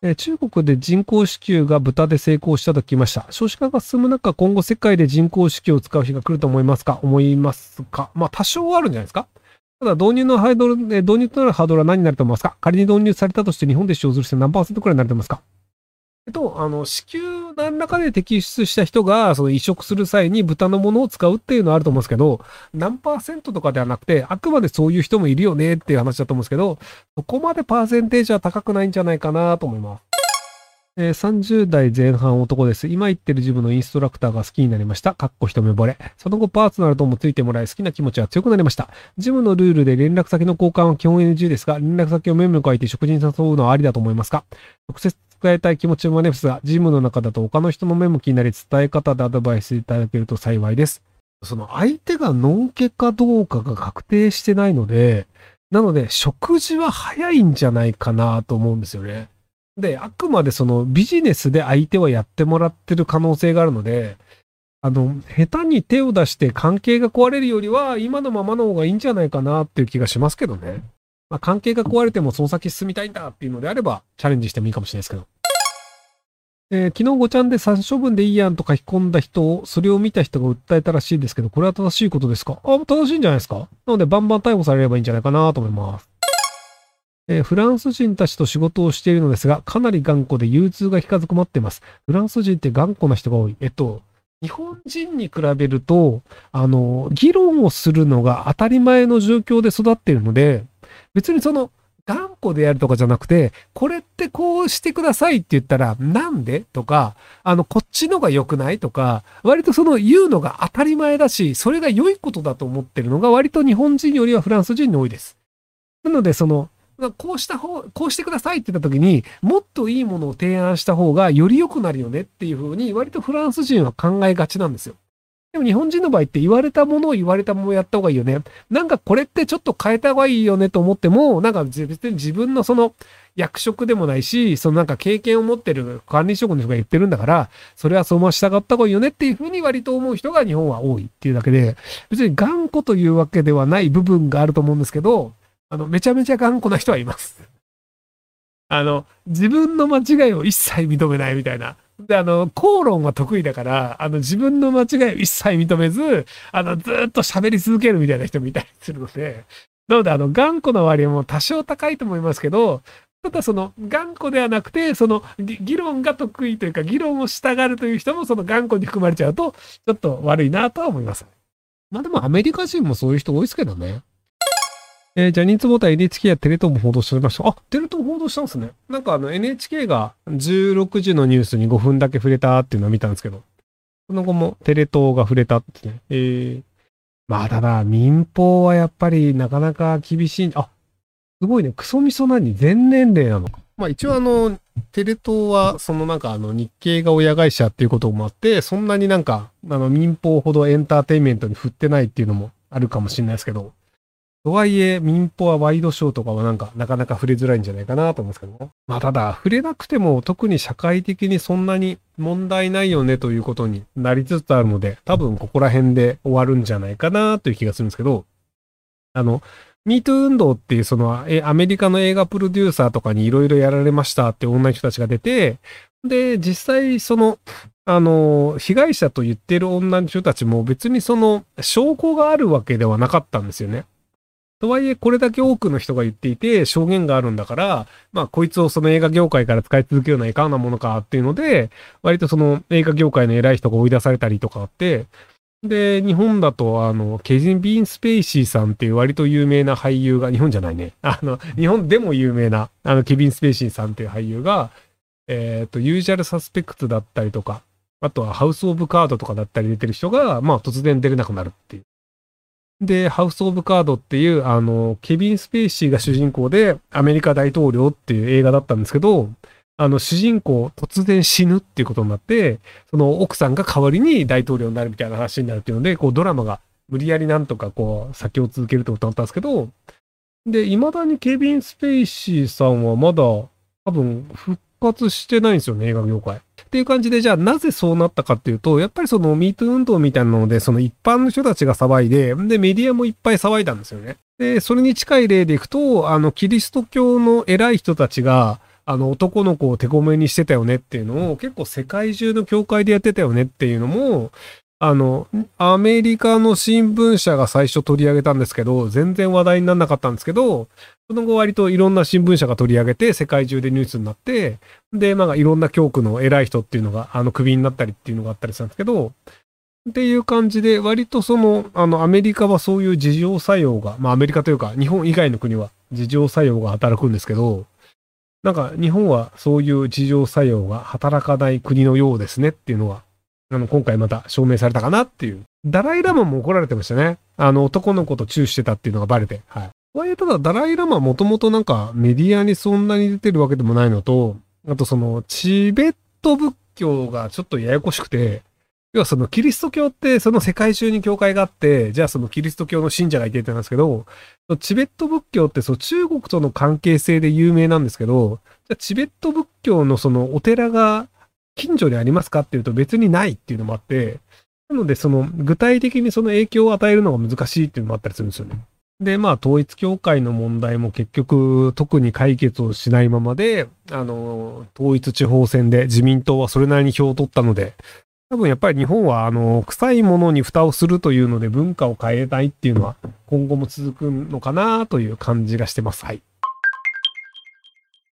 えー中国で人工支給が豚で成功したと聞きました。少子化が進む中、今後世界で人工支給を使う日が来ると思いますか？思いますか？まあ、多少はあるんじゃないですか？ただ、導入のハードル、えー導入となるハードルは何になると思いますか？仮に導入されたとして日本で使用する人何パーセントくらいになると思いますか？と、あの、子宮何らかで摘出した人が、その移植する際に豚のものを使うっていうのはあると思うんですけど、何パーセントとかではなくて、あくまでそういう人もいるよねっていう話だと思うんですけど、そこまでパーセンテージは高くないんじゃないかなと思います。えー30代前半男です。今言ってるジムのインストラクターが好きになりました。かっこ一目惚れ。その後パーソナルともついてもらい好きな気持ちは強くなりました。ジムのルールで連絡先の交換は基本 NG ですが、連絡先をメモに書いて食事に誘うのはありだと思いますか？直接伝えたい気持ちもありますが、ジムの中だと他の人の目も気になり伝え方でアドバイスいただけると幸いです。その相手がノンケかどうかが確定してないので、なので食事は早いんじゃないかなと思うんですよね。で、あくまでそのビジネスで相手はやってもらってる可能性があるので、あの、下手に手を出して関係が壊れるよりは、今のままの方がいいんじゃないかなっていう気がしますけどね。まあ、関係が壊れてもその先進みたいんだっていうのであれば、チャレンジしてもいいかもしれないですけど。えー昨日ごちゃんで殺処分でいいやんと書き込んだ人を、それを見た人が訴えたらしいですけど、これは正しいことですか？あ、正しいんじゃないですか？なので、バンバン逮捕されればいいんじゃないかなと思います。えーフランス人たちと仕事をしているのですが、かなり頑固で融通が利かず困っています。フランス人って頑固な人が多い。えっと、日本人に比べると、あの、議論をするのが当たり前の状況で育っているので、別にその、頑固でやるとかじゃなくて、これってこうしてくださいって言ったら、なんで？とか、あの、こっちのが良くないとか、割とその言うのが当たり前だし、それが良いことだと思ってるのが割と日本人よりはフランス人に多いです。なので、その、こうした方、こうしてくださいって言った時に、もっといいものを提案した方がより良くなるよねっていう風に、割とフランス人は考えがちなんですよ。でも日本人の場合って言われたものを言われたものをやった方がいいよね。なんかこれってちょっと変えた方がいいよねと思っても、なんか別に自分のその役職でもないし、そのなんか経験を持ってる管理職の人が言ってるんだから、それはそのまま従った方がいいよねっていう風に割と思う人が日本は多いっていうだけで、別に頑固というわけではない部分があると思うんですけど、あの、めちゃめちゃ頑固な人はいます。あの、自分の間違いを一切認めないみたいな。で、あの、口論は得意だから、あの、自分の間違いを一切認めず、あの、ずっと喋り続けるみたいな人もいたりするので、なので、あの、頑固な割合も多少高いと思いますけど、ただその、頑固ではなくて、その、議論が得意というか、議論をしたがるという人も、その頑固に含まれちゃうと、ちょっと悪いなとは思います。まあでも、アメリカ人もそういう人多いですけどね。えージャニーズボタン NHK やテレ東も報道しておりました。あ、テレ東報道したんですね。なんかあの NHK が16時のニュースに5分だけ触れたっていうのを見たんですけど、その後もテレ東が触れたってね。えー、まあただ民放はやっぱりなかなか厳しい。あ、すごいね。クソみそ何全年齢なのか。まあ一応あの、テレ東はそのなんかあの日系が親会社っていうこともあって、そんなになんかあの民放ほどエンターテインメントに振ってないっていうのもあるかもしれないですけど、とはいえ、民放はワイドショーとかはなんか、なかなか触れづらいんじゃないかなと思うんですけどね。まあ、ただ、触れなくても、特に社会的にそんなに問題ないよねということになりつつあるので、多分ここら辺で終わるんじゃないかなという気がするんですけど、あの、MeToo 運動っていうその、アメリカの映画プロデューサーとかにいろいろやられましたって女の人たちが出て、で、実際その、あの、被害者と言ってる女の人たちも別にその、証拠があるわけではなかったんですよね。とはいえ、これだけ多くの人が言っていて、証言があるんだから、まあ、こいつをその映画業界から使い続けるのはいかがなものかっていうので、割とその映画業界の偉い人が追い出されたりとかあって、で、日本だと、あの、ケジン・ビーン・スペイシーさんっていう割と有名な俳優が、日本じゃないね。あの、日本でも有名な、あの、ケビン・スペイシーさんっていう俳優が、えっ、と、ユージャル・サスペクトだったりとか、あとはハウス・オブ・カードとかだったり出てる人が、まあ、突然出れなくなるっていう。で、ハウス・オブ・カードっていう、あの、ケビン・スペイシーが主人公で、アメリカ大統領っていう映画だったんですけど、あの、主人公突然死ぬっていうことになって、その奥さんが代わりに大統領になるみたいな話になるっていうので、こう、ドラマが無理やりなんとかこう、先を続けるってことになったんですけど、で、未だにケビン・スペイシーさんはまだ、多分、復活してないんですよね、映画業界。っていう感じで、じゃあなぜそうなったかっていうと、やっぱりそのミート運動みたいなので、その一般の人たちが騒いで、で、メディアもいっぱい騒いだんですよね。で、それに近い例でいくと、あの、キリスト教の偉い人たちが、あの、男の子を手こめにしてたよねっていうのを、結構世界中の教会でやってたよねっていうのも、あの、アメリカの新聞社が最初取り上げたんですけど、全然話題にならなかったんですけど、その後割といろんな新聞社が取り上げて、世界中でニュースになって、で、まあいろんな教区の偉い人っていうのが、あの、首になったりっていうのがあったりしたんですけど、っていう感じで、割とその、あの、アメリカはそういう事情作用が、まあアメリカというか、日本以外の国は事情作用が働くんですけど、なんか日本はそういう事情作用が働かない国のようですねっていうのはあの、今回また証明されたかなっていう。ダライラマも怒られてましたね。あの、男の子とチューしてたっていうのがバレて。はい。とはいえ、ただ、ダライラマはもともとなんかメディアにそんなに出てるわけでもないのと、あとその、チベット仏教がちょっとややこしくて、要はそのキリスト教ってその世界中に教会があって、じゃあそのキリスト教の信者がいてってなんですけど、チベット仏教ってそう中国との関係性で有名なんですけど、じゃあチベット仏教のそのお寺が近所にありますかっていうと別にないっていうのもあって、なのでその具体的にその影響を与えるのが難しいっていうのもあったりするんですよね。で、まあ統一教会の問題も結局特に解決をしないままで、あの、統一地方選で自民党はそれなりに票を取ったので、多分やっぱり日本はあの、臭いものに蓋をするというので文化を変えたいっていうのは今後も続くのかなという感じがしてます。はい。